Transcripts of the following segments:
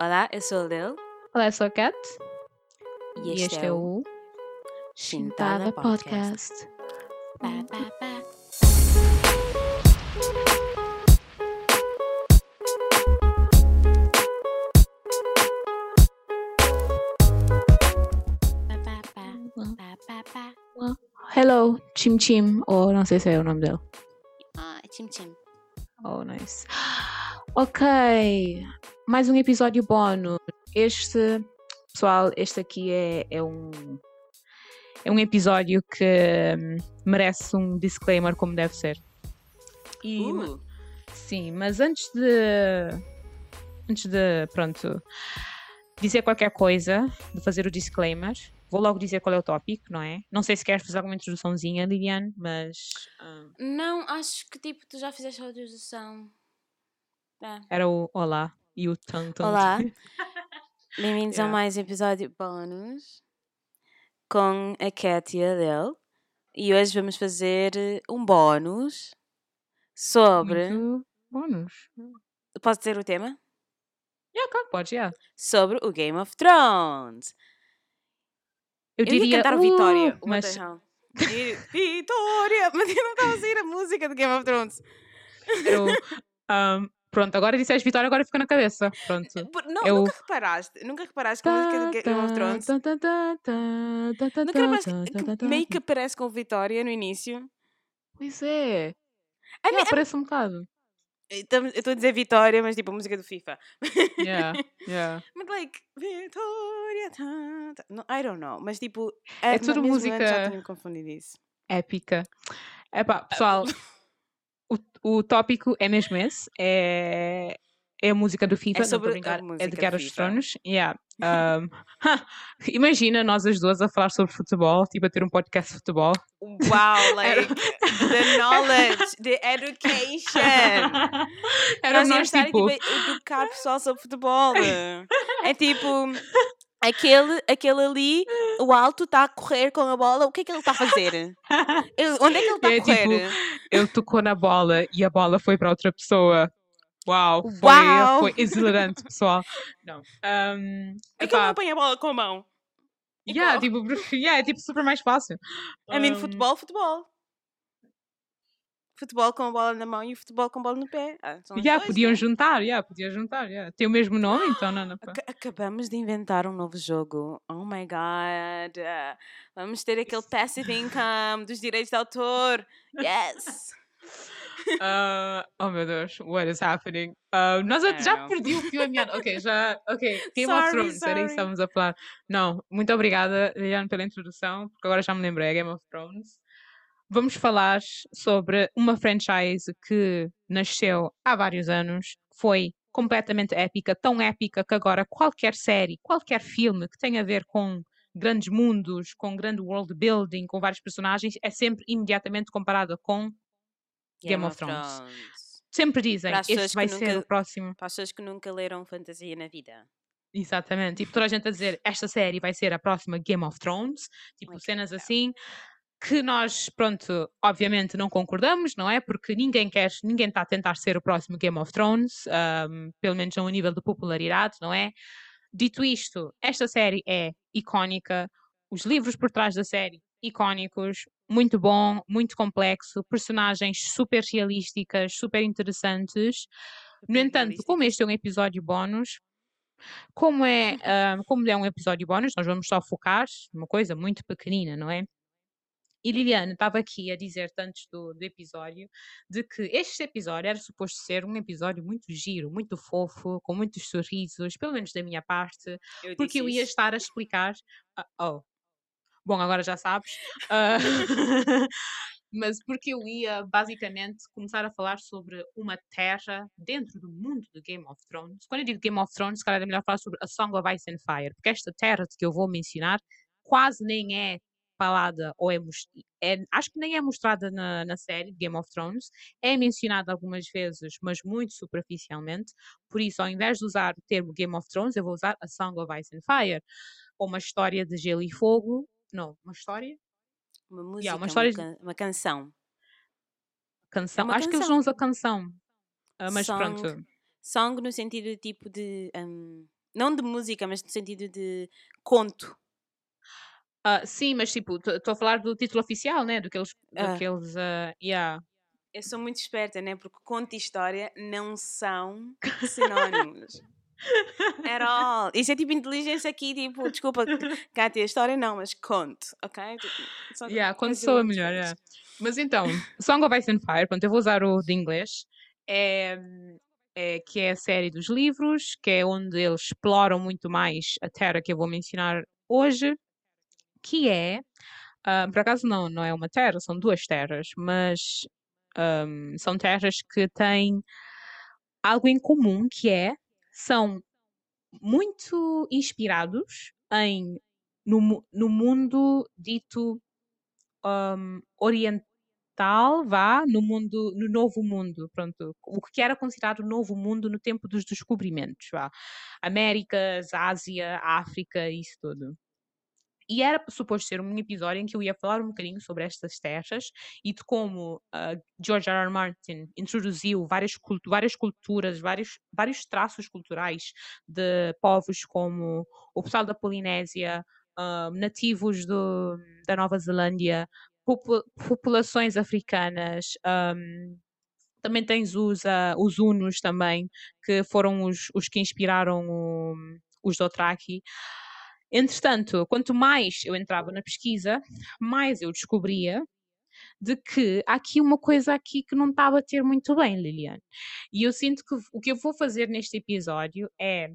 Olá, eu sou a Lil Olá, eu sou a Kat e este, é o Chintada Podcast. Pá, pá, pá, pá. Hello, Chim Chim, ou não sei se é o nome dele. Ah, Chim Chim. Oh, nice. Ok, mais um episódio bónus. Este, pessoal, este aqui é, é um é um episódio que hum, merece um disclaimer como deve ser. E, Uh, Sim, mas antes de. Antes de, pronto, dizer qualquer coisa, de fazer o disclaimer, vou logo dizer qual é o tópico, não é? Não sei se queres fazer alguma introduçãozinha, Liliane, mas. ah, não, acho que tipo, tu já fizeste a introdução. Ah. era o Olá e o Tum. Olá, bem-vindos a Yeah. mais um episódio bónus com a Cat e a Lil. E hoje vamos fazer eh, um bónus sobre. Muito bónus. Posso dizer o tema? Yeah, claro, pode, yeah. Sobre o Game of Thrones. Eu, Eu ia diria. cantar "Uh", Vitória, uma mas. Vitória! Mas eu não estava a sair a música do Game of Thrones. eu, ahm, pronto, agora disseste Vitória, agora fica na cabeça. Pronto. Por- Não, Eu- nunca reparaste? Nunca reparaste que a música do Game of Thrones. Nunca reparaste que, que meio que aparece com Vitória no início? Pois é. Mean, Yeah, parece um bocado. Estamos- Eu estou a dizer Vitória, mas tipo a música do FIFA. Yeah, yeah. Mas like, Vitória. tá, tá. I don't know. Mas tipo, É a- tudo antes Já música- tinha confundido isso. épica. Epá, pessoal, o, o tópico é mesmo esse. É, é a música do FIFA, estou sobre brincar, é de Guerra dos. Tronos. Yeah. Um, imagina nós as duas a falar sobre futebol, tipo a ter um podcast de futebol. Wow, like, the knowledge, the education. Era Nós nós, estar tipo, tipo, a educar pessoal sobre futebol. É tipo, aquele, aquele ali, o alto está a correr com a bola, o que é que ele está a fazer? Ele- onde é que ele está É a correr? tipo, ele tocou na bola e a bola foi para outra pessoa. Uau, foi, Uau! foi pessoal. Não. Um, Por que ele não apanha a bola com a mão? yeah, tipo, yeah, é tipo super mais fácil. I mean, Um, futebol, futebol. Futebol com a bola na mão e futebol com a bola no pé. Ah, Yeah, dois, podiam né? juntar, yeah, podiam juntar, yeah. Tem o mesmo nome, então não, não. pá. Ac- Acabamos de inventar um novo jogo. Oh my god. Ah, Vamos ter aquele passive income dos direitos de autor. Yes! Ah, oh meu Deus, what is happening? Ah, nós já- já perdi o fio a. Ok, já. Ok, Game of Sorry, Thrones, era isso que sorry. estávamos a falar. Não, muito obrigada, Liliane, pela introdução, porque agora já me lembrei, é Game of Thrones. Vamos falar sobre uma franchise que nasceu há vários anos, foi completamente épica, tão épica que agora qualquer série, qualquer filme que tenha a ver com grandes mundos, com grande world building, com vários personagens, é sempre imediatamente comparada com Game of Thrones. sempre dizem, este vai ser nunca- o próximo. Para as pessoas que nunca leram fantasia na vida. Exatamente. Tipo, toda a gente a dizer, esta série vai ser a próxima Game of Thrones. Tipo, Like, cenas assim. Que nós, pronto, obviamente não concordamos, não é? Porque ninguém quer, ninguém está a tentar ser o próximo Game of Thrones, ahm, pelo menos a um nível de popularidade, não é? Dito isto, esta série é icónica, os livros por trás da série, icónicos, muito bom, muito complexo, personagens super realísticas, super interessantes. No entanto, como este é um episódio bónus, como é, como é um episódio bónus, nós vamos só focar numa coisa muito pequenina, não é? E Liliana estava aqui a dizer-te antes do, do episódio de que este episódio era suposto ser um episódio muito giro, muito fofo, com muitos sorrisos, pelo menos da minha parte, Eu porque eu ia isso. estar a explicar. ah, oh, bom, agora já sabes. ah, mas porque eu ia basicamente começar a falar sobre uma terra dentro do mundo de Game of Thrones. Quando eu digo Game of Thrones, se calhar é melhor falar sobre a Song of Ice and Fire, porque esta terra que eu vou mencionar quase nem é falada ou é, é acho que nem é mostrada na, na série Game of Thrones, é mencionada algumas vezes, mas muito superficialmente. Por isso, ao invés de usar o termo Game of Thrones, eu vou usar a Song of Ice and Fire, ou uma história de gelo e fogo. Não, uma história? Uma música, Yeah, uma uma, história de- can- uma canção. Canção. uma Acho que eles canção. não usam canção. Ah, mas Song. pronto. Song no sentido de tipo de. hum, Não de música, mas no sentido de conto. Ah, sim, mas tipo, estou a falar do título oficial, né? Do que eles. Do Ah. que eles ah, yeah. Eu sou muito esperta, né? Porque conto e história não são sinónimos. At all. Isso é tipo inteligência aqui, tipo, desculpa, Kátia, história não, mas conto, ok? Tipo, Yeah, quando coisas soa muito melhor, yeah. Mas então, Song of Ice and Fire, pronto, eu vou usar o de inglês, é, é, que é a série dos livros, que é onde eles exploram muito mais a terra que eu vou mencionar hoje, que é, ah, por acaso não, não é uma terra, são duas terras, mas ahm, são terras que têm algo em comum, que é, são muito inspirados em, no, no mundo dito hum, oriental, vá, no mundo, no novo mundo, pronto, o que era considerado novo mundo no tempo dos descobrimentos, vá, Américas, Ásia, África, isso tudo. E era suposto ser um episódio em que eu ia falar um bocadinho sobre estas terras e de como ah, George R. R. Martin introduziu várias, cultu- várias culturas, vários, vários traços culturais de povos como o pessoal da Polinésia, ah, nativos do, da Nova Zelândia, popu- populações africanas. ahm, também tens os, ah, os Hunos também, que foram os, os que inspiraram o- os Dothraki. Entretanto, quanto mais eu entrava na pesquisa, mais eu descobria de que há aqui uma coisa aqui que não está a bater muito bem, Liliane. E eu sinto que o que eu vou fazer neste episódio é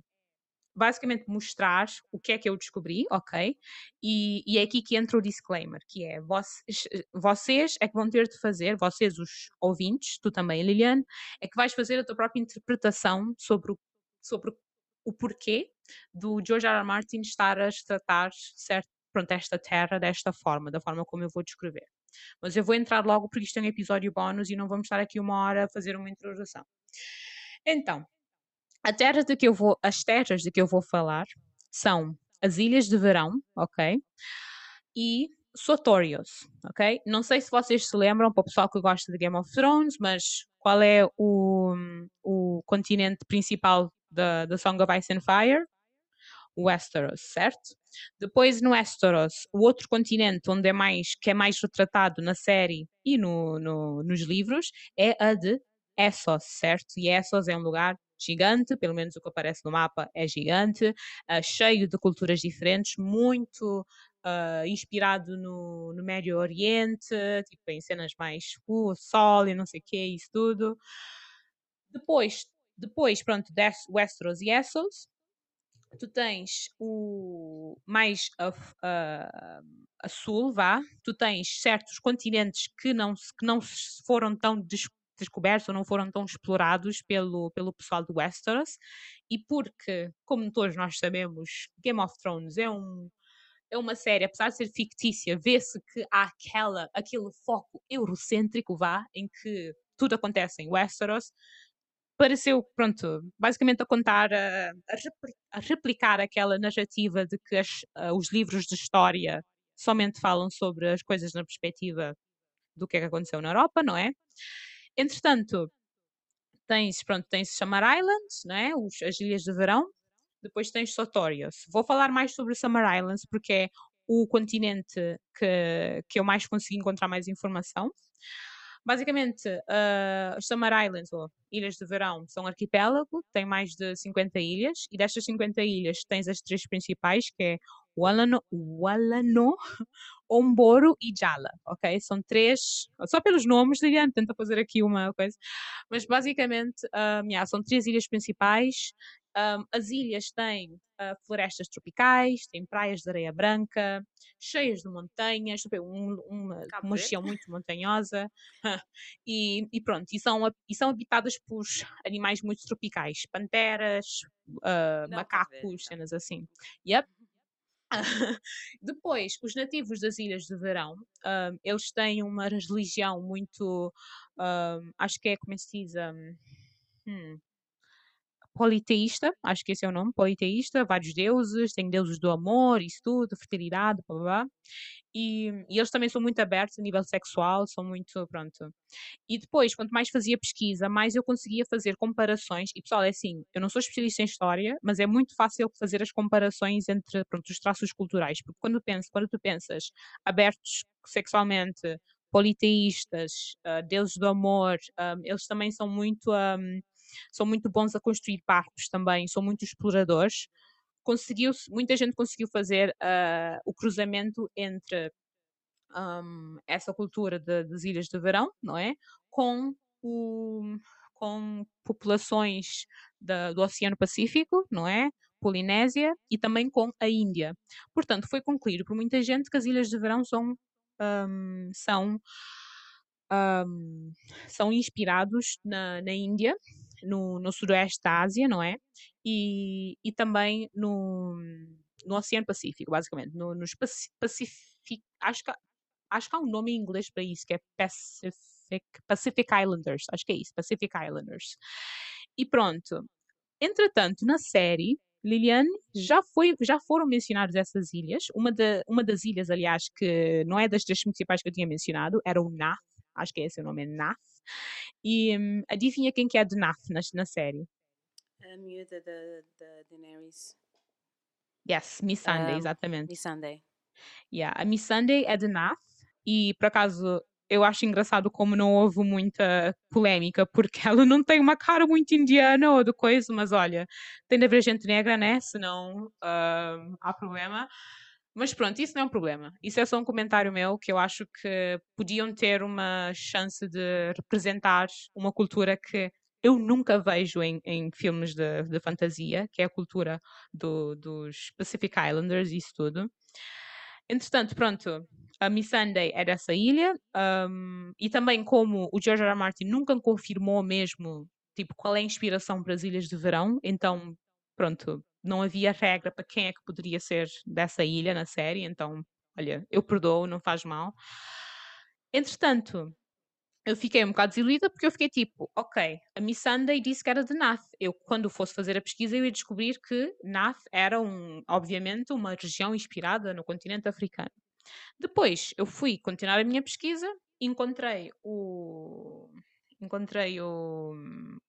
basicamente mostrar o que é que eu descobri, ok? E, e é aqui que entra o disclaimer, que é vocês, vocês é que vão ter de fazer, vocês os ouvintes, tu também, Liliane, é que vais fazer a tua própria interpretação sobre o, sobre o porquê do George R. R. Martin estar a tratar certo, pronto, esta terra desta forma, da forma como eu vou descrever. Mas eu vou entrar logo porque isto é um episódio bónus e não vamos estar aqui uma hora a fazer uma introdução. Então, a terra de que eu vou, as terras de que eu vou falar são as Ilhas de Verão, ok? E Sotorios, ok? Não sei se vocês se lembram, para o pessoal que gosta de Game of Thrones, mas qual é o, o continente principal da, da Song of Ice and Fire? Westeros, certo? Depois no Westeros, o outro continente onde é mais, que é mais retratado na série e no, no- nos livros é a de Essos, certo? E Essos é um lugar gigante, pelo menos o que aparece no mapa é gigante, ah, cheio de culturas diferentes, muito ah, inspirado no, no Médio Oriente, tipo em cenas mais uh, sol e não sei o que, isso tudo. Depois, depois pronto, Westeros e Essos, tu tens o mais a, a- a sul, vá, tu tens certos continentes que não, que não foram tão des- descobertos ou não foram tão explorados pelo, pelo pessoal do Westeros, e porque, como todos nós sabemos, Game of Thrones é um é uma série, apesar de ser fictícia, vê-se que há aquela, aquele foco eurocêntrico, vá, em que tudo acontece em Westeros, pareceu, pronto, basicamente a contar, a, a repli- a replicar aquela narrativa de que as- ah, os livros de história somente falam sobre as coisas na perspectiva do que é que aconteceu na Europa, não é? Entretanto, tens, pronto, tens Summer Islands, não é? Os, as Ilhas de Verão, depois tens Sotorios. Vou falar mais sobre Summer Islands porque é o continente que, que eu mais consegui encontrar mais informação. Basicamente, uh, os Summer Islands, ou Ilhas de Verão, são arquipélago, tem mais de 50 ilhas, e destas 50 ilhas tens as três principais, que é Walano, Walano Omboro e Jala, ok? São três, só pelos nomes, Liliane, tenta fazer aqui uma coisa, mas basicamente, um, yeah, são três ilhas principais. Um, as ilhas têm uh, florestas tropicais, têm praias de areia branca, cheias de montanhas, um- uma, uma região muito montanhosa, e, e pronto, e são, e são habitadas por animais muito tropicais, panteras, uh, macacos, então. cenas assim. Yep. Depois, os nativos das Ilhas de Verão, um, eles têm uma religião muito, um, acho que é como é se diz, um, hum, politeísta, acho que esse é o nome, politeísta, vários deuses, tem deuses do amor, isso tudo, fertilidade, blá blá blá. E, e, eles também são muito abertos a nível sexual, são muito, pronto. E depois, quanto mais fazia pesquisa, mais eu conseguia fazer comparações. E pessoal, é assim, eu não sou especialista em história, mas é muito fácil fazer as comparações entre, pronto, os traços culturais. Porque quando, penso, quando tu pensas abertos sexualmente, politeístas, uh, deuses do amor, um, eles também são muito, um, são muito bons a construir barcos também, são muito exploradores conseguiu muita gente conseguiu fazer uh, o cruzamento entre um, essa cultura de, das ilhas de verão, não é? Com, o, com populações da, do Oceano Pacífico, não é? Polinésia e também com a Índia. Portanto, foi concluído por muita gente que as ilhas de verão são, um, são, um, são inspirados na, na Índia no, no sudoeste da Ásia, não é? E, e também no, no Oceano Pacífico, basicamente. No, nos Pacific, acho que, acho que há um nome em inglês para isso, que é Pacific, Pacific Islanders. Acho que é isso, Pacific Islanders. E pronto. Entretanto, na série, Liliane, já, foi, já foram mencionadas essas ilhas. Uma, de, uma das ilhas, aliás, que não é das três principais que eu tinha mencionado, era o Nath. Acho que esse é o nome, é Nath. E um, adivinha quem que é de Nath na, na série? A miúda da Daenerys. Yes, Miss Sunday, um, exatamente. Miss Sunday. Yeah, a Miss Sunday é de Nath e por acaso eu acho engraçado como não houve muita polémica, porque ela não tem uma cara muito indiana ou de coisa, mas olha, tem de haver gente negra, né? Senão uh, há problema. Mas pronto, isso não é um problema. Isso é só um comentário meu que eu acho que podiam ter uma chance de representar uma cultura que eu nunca vejo em, em filmes de, de, fantasia, que é a cultura do, dos Pacific Islanders isso tudo. Entretanto, pronto, a Miss Sunday é dessa ilha um, e também como o George R. R. Martin nunca confirmou mesmo tipo qual é a inspiração para as ilhas de verão, então pronto, não havia regra para quem é que poderia ser dessa ilha na série, então, olha, eu perdoo, não faz mal. Entretanto, eu fiquei um bocado desiludida porque eu fiquei tipo, ok, a Miss Sunday disse que era de Nath. Eu, quando fosse fazer a pesquisa, eu ia descobrir que Nath era, um, obviamente, uma região inspirada no continente africano. Depois, eu fui continuar a minha pesquisa, encontrei o encontrei o,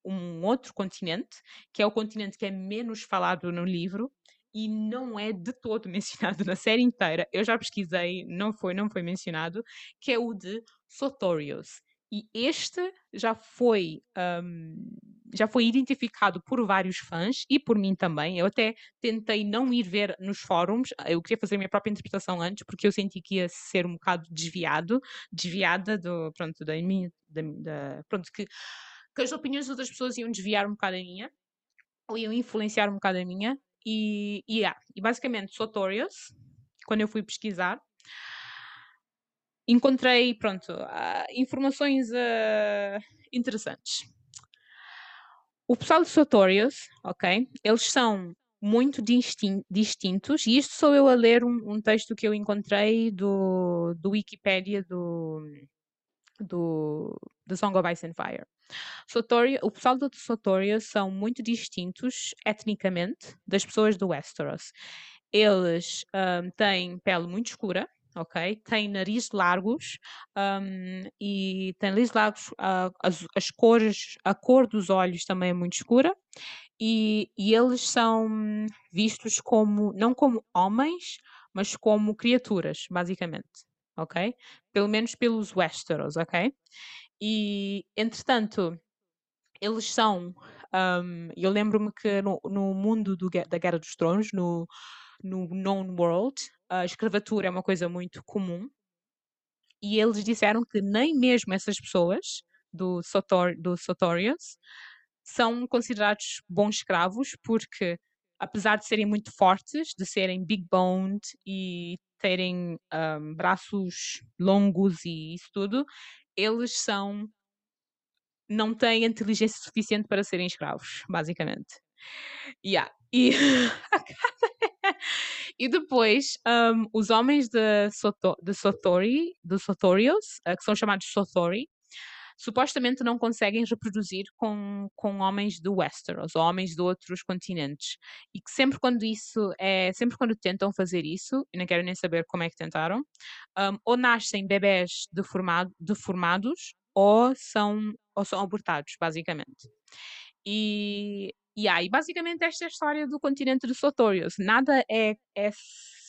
um outro continente, que é o continente que é menos falado no livro e não é de todo mencionado na série inteira. Eu já pesquisei, não foi, não foi mencionado, que é o de Sotorius. E este já foi, um, já foi identificado por vários fãs e por mim também. Eu até tentei não ir ver nos fóruns, eu queria fazer a minha própria interpretação antes, porque eu senti que ia ser um bocado desviado, desviada do, pronto, da minha, da, da, pronto, que, que as opiniões das outras pessoas iam desviar um bocado a minha, ou iam influenciar um bocado a minha. E, e, yeah, e basicamente, Sotorius, quando eu fui pesquisar, encontrei, pronto, uh, informações uh, interessantes. O pessoal de Sotorius, ok, eles são muito distintos, e isto sou eu a ler um, um texto que eu encontrei do, do Wikipedia do, do Song of Ice and Fire. Sotoria, o pessoal de Sotoria são muito distintos etnicamente das pessoas do Westeros. Eles um, têm pele muito escura, ok? Tem nariz largos um, e tem nariz largos, uh, as, as, cores, a cor dos olhos também é muito escura e, e eles são vistos como, não como homens, mas como criaturas, basicamente, ok? Pelo menos pelos Westeros, ok? E, entretanto, eles são, um, eu lembro-me que no, no mundo do, da Guerra dos Tronos, no, no Known World, a escravatura é uma coisa muito comum. E eles disseram que nem mesmo essas pessoas do, Sotor, do Sotorius são considerados bons escravos porque apesar de serem muito fortes, de serem big boned e terem um, braços longos e isso tudo, eles são não têm inteligência suficiente para serem escravos, basicamente. Yeah. E E depois, um, os homens de, Soto, de Sotori, de Sotorios, uh, que são chamados Sotori, supostamente não conseguem reproduzir com, com homens do Westeros ou homens de outros continentes. E que sempre quando isso é, sempre quando tentam fazer isso, e não quero nem saber como é que tentaram, um, ou nascem bebés deformado, deformados ou são, ou são abortados, basicamente. E, e aí, basicamente, esta é a história do continente de Sotorius. Nada é, é,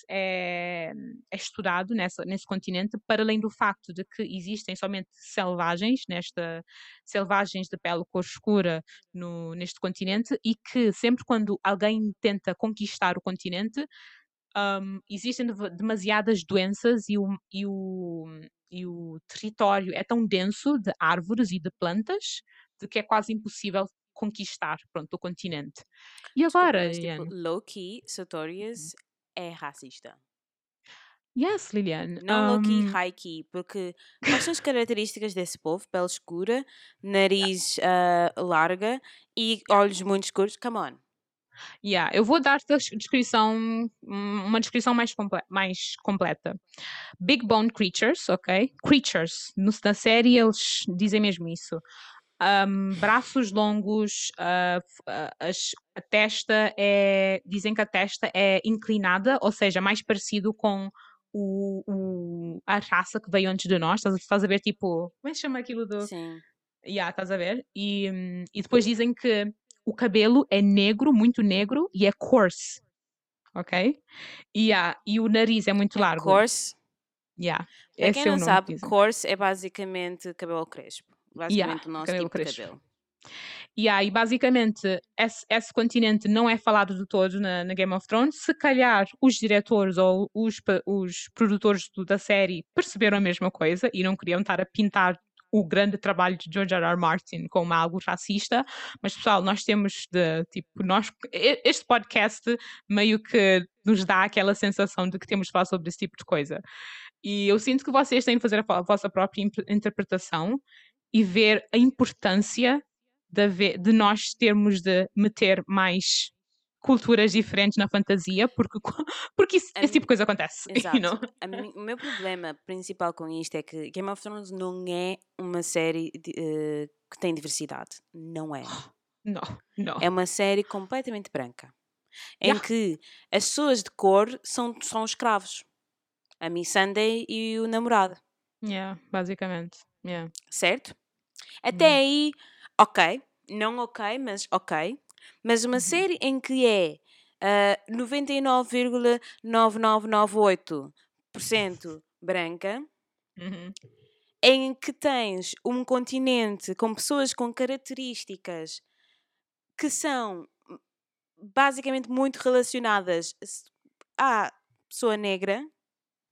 é, é, estudado nessa, nesse continente, para além do facto de que existem somente selvagens, nesta, selvagens de pele cor escura no, neste continente, e que sempre quando alguém tenta conquistar o continente, um, existem demasiadas doenças e o, e, o, e o território é tão denso de árvores e de plantas que é quase impossível conquistar pronto, o continente. E agora, Desculpa, mas, tipo, low-key, Sartorius hum. é racista. Yes, Lilian. Não um... low-key, high-key, porque quais são as características desse povo? Pele escura, nariz uh, larga e olhos muito escuros. Come on. Yeah, eu vou dar-te a descrição, uma descrição mais, comple mais completa. Big Bone Creatures, ok? Creatures. No, na série eles dizem mesmo isso um, braços longos, uh, as, a testa é. Dizem que a testa é inclinada, ou seja, mais parecido com o, o, a raça que veio antes de nós. Estás, estás a ver, tipo. Como é que se chama aquilo do. Sim. Yeah, estás a ver? E, e depois dizem que o cabelo é negro, muito negro, e é coarse. Ok? E, yeah, e o nariz é muito é largo. Coarse? Yeah. Para quem é não sabe, coarse é basicamente cabelo crespo basicamente yeah, o nosso cabelo tipo crespo. de cabelo. Yeah, e basicamente esse, esse, continente não é falado de todo na, na, Game of Thrones. Se calhar os diretores ou os, os produtores do, da série perceberam a mesma coisa e não queriam estar a pintar o grande trabalho de George R. R. Martin como algo racista, mas pessoal, nós temos de, tipo, nós, este podcast meio que nos dá aquela sensação de que temos de falar sobre esse tipo de coisa. E eu sinto que vocês têm de fazer a, a vossa própria interpretação e ver a importância de, de nós termos de meter mais culturas diferentes na fantasia, porque, porque isso, esse tipo de coisa acontece. Exato. You know? o meu problema principal com isto é que Game of Thrones não é uma série de, uh, que tem diversidade. Não é. Não, não. É uma série completamente branca. Em yeah. que as pessoas de cor são, são escravos. A Miss Sunday e o namorado. Yeah, basicamente. Yeah. Certo? Até uhum. aí, ok. Não ok, mas ok. Mas uma uhum. série em que é uh, ah, 99,9998% branca, uhum. em que tens um continente com pessoas com características que são basicamente muito relacionadas à pessoa negra.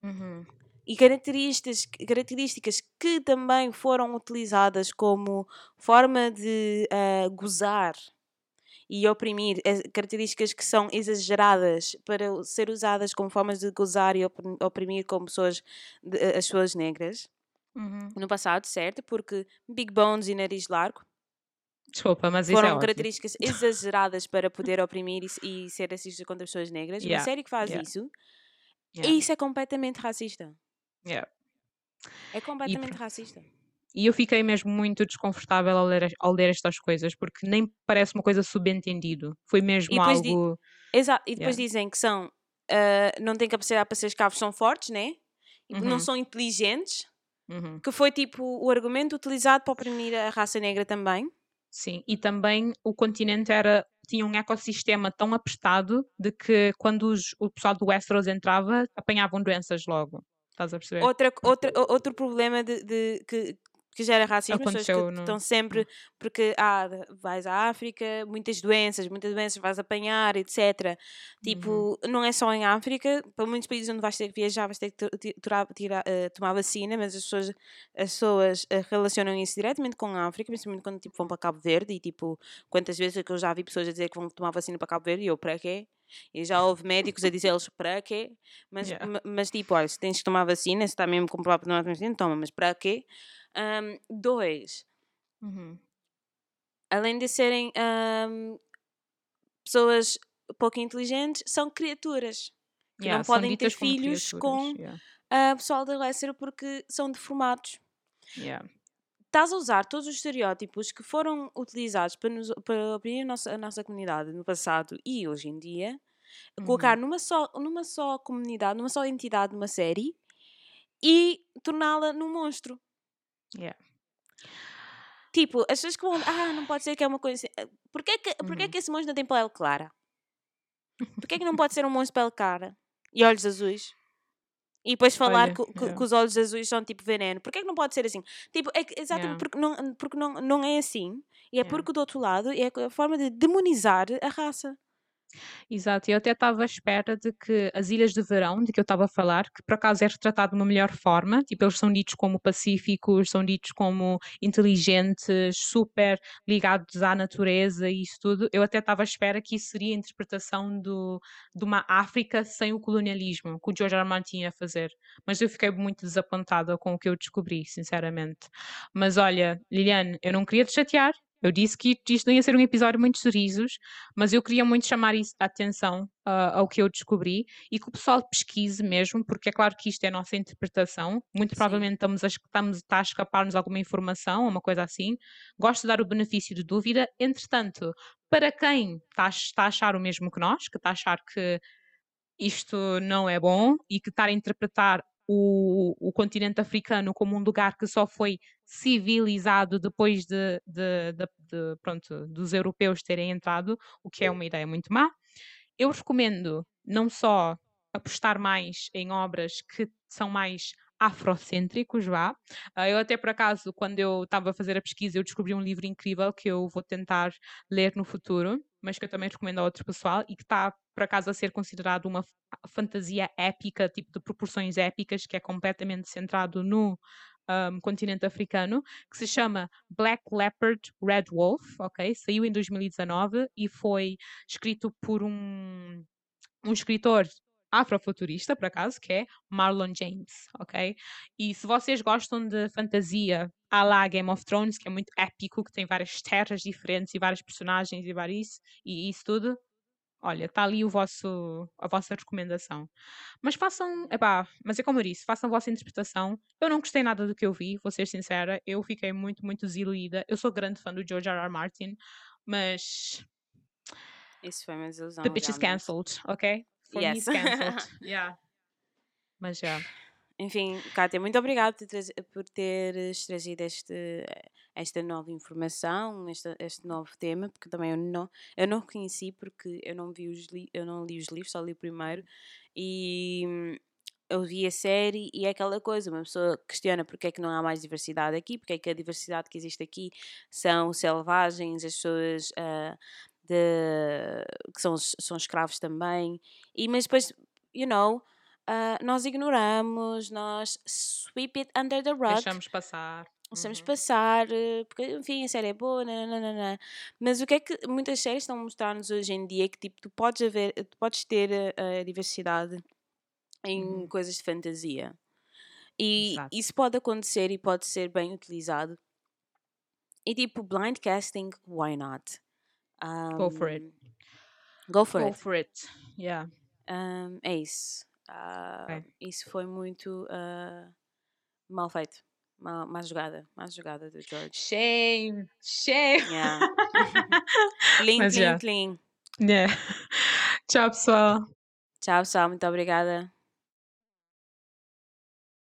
Uhum e características, características que também foram utilizadas como forma de uh, gozar e oprimir, eh, características que são exageradas para ser usadas como formas de gozar e oprimir como pessoas, eh, as pessoas negras. Uhum. No passado, certo? Porque Big Bones e nariz largo Desculpa, mas foram isso é características exageradas para poder oprimir e, e ser racistas contra pessoas negras. Yeah. Uma série que faz yeah. isso, yeah. isso é completamente racista. Yeah. É completamente e, racista. E eu fiquei mesmo muito desconfortável ao ler, ao ler estas coisas, porque nem parece uma coisa subentendido. Foi mesmo algo. Di Exato, e depois yeah. dizem que são. Uh, não têm capacidade para ser escravos, são fortes, né? E uhum. não são inteligentes. Uhum. Que foi tipo o argumento utilizado para oprimir a raça negra também. Sim, e também o continente era tinha um ecossistema tão apertado de que quando os, o pessoal do Westeros entrava, apanhavam doenças logo. Estás a perceber? Outra, outra, outro problema de, de que, que gera racismo, as pessoas que no... estão sempre, hum. porque ah, vais à África, muitas doenças, muitas doenças vais apanhar, etc. Tipo, uhum. não é só em África, para muitos países onde vais ter que viajar, vais ter que tirar, tirar, uh, tomar vacina, mas as pessoas, as pessoas uh, relacionam isso diretamente com a África, principalmente quando tipo, vão para Cabo Verde, e tipo, quantas vezes é que eu já vi pessoas a dizer que vão tomar vacina para Cabo Verde, e eu, para quê? E já houve médicos a dizer-lhes para quê? Mas, yeah. mas tipo, olha, se tens que tomar vacina, se está mesmo comprovado para tomar vacina, toma, mas para quê? Um, dois, uhum. além de serem um, pessoas pouco inteligentes, são criaturas que yeah, não podem ter filhos com yeah. a pessoal da Lesser porque são deformados. Yeah. Estás a usar todos os estereótipos que foram utilizados para, nos, para oprimir a nossa, a nossa comunidade no passado e hoje em dia, Uhum. colocar numa só, numa só comunidade, numa só entidade, numa série e torná-la num monstro. Yeah. Tipo, as pessoas que vão. Ah, não pode ser que é uma coisa. assim." Porquê que, porquê Uhum. que esse monstro não tem pele clara? Porquê que não pode ser um monstro de pele clara e olhos azuis? E depois falar Olha, que, que- yeah. que os olhos azuis são tipo veneno. Porquê que não pode ser assim? Tipo, é que- exatamente Yeah. porque, não, porque não, não é assim. E é Yeah. porque do outro lado é a forma de demonizar a raça. Exato, eu até estava à espera de que as ilhas de verão, de que eu estava a falar, que por acaso é retratado de uma melhor forma, tipo, eles são ditos como pacíficos, são ditos como inteligentes, super ligados à natureza e isso tudo. Eu até estava à espera que isso seria a interpretação do, de uma África sem o colonialismo, que o George. R. Martin ia fazer. Mas eu fiquei muito desapontada com o que eu descobri, sinceramente. Mas olha, Liliane, eu não queria te chatear. Eu disse que isto não ia ser um episódio muito sorrisos, mas eu queria muito chamar a atenção ah, ao que eu descobri e que o pessoal pesquise mesmo, porque é claro que isto é a nossa interpretação. Muito Sim. provavelmente estamos a, es- estamos, está a escapar-nos alguma informação, uma coisa assim. Gosto de dar o benefício de dúvida. Entretanto, para quem está, está a achar o mesmo que nós, que está a achar que isto não é bom e que estar a interpretar o, o continente africano como um lugar que só foi civilizado depois de, de- de- de, pronto, dos europeus terem entrado, o que é uma ideia muito má. Eu recomendo não só apostar mais em obras que são mais afrocêntricos, vá. Ah, eu até por acaso, quando eu estava a fazer a pesquisa, eu descobri um livro incrível que eu vou tentar ler no futuro, mas que eu também recomendo a outro pessoal e que está por acaso a ser considerado uma fantasia épica, tipo de proporções épicas, que é completamente centrado no ahm, continente africano, que se chama Black Leopard Red Wolf, ok? Saiu em 2019 e foi escrito por um, um escritor afrofuturista, por acaso, que é Marlon James, ok? E se vocês gostam de fantasia à la Game of Thrones, que é muito épico, que tem várias terras diferentes e vários personagens e vários e isso tudo, olha, está ali o vosso, a vossa recomendação. Mas façam, epá, mas é como eu disse, façam a vossa interpretação. Eu não gostei nada do que eu vi, vou ser sincera, eu fiquei muito, muito desiluída. Eu sou grande fã do George R. R. Martin, mas Isso foi uma desilusão. the bitch is cancelled, ok? For me, Yes. it's cancelled. yeah. Mas já. Enfim, Kátia, muito obrigada por, trazer- por teres trazido este, esta nova informação, este, este novo tema, porque também eu não, eu não conheci porque eu não, vi os li, eu não li os livros, só li o primeiro e hum, eu vi a série e é aquela coisa, uma pessoa questiona porque é que não há mais diversidade aqui, porque é que a diversidade que existe aqui são selvagens, as pessoas ah, de, que são, são escravos também, e, mas depois, you know, ah, nós ignoramos, nós sweep it under the rug, Deixamos passar. deixamos Uhum. passar, eh, porque enfim, a série é boa, nananana. mas o que é que muitas séries estão a mostrar-nos hoje em dia é que tipo, tu podes, haver, tu podes ter a, a diversidade em Uhum. coisas de fantasia. E Exato. isso pode acontecer e pode ser bem utilizado. E tipo, blind casting, why not? Go for it. Um, Go for Go it. for it. Yeah. Um, é isso. Ah, Ok. Isso foi muito ah, mal feito. Mal, má jogada. Má jogada do George. Shame. Shame. Yeah. clean, Mas clean, já. clean. Yeah. Tchau, pessoal. Tchau, pessoal. Muito obrigada.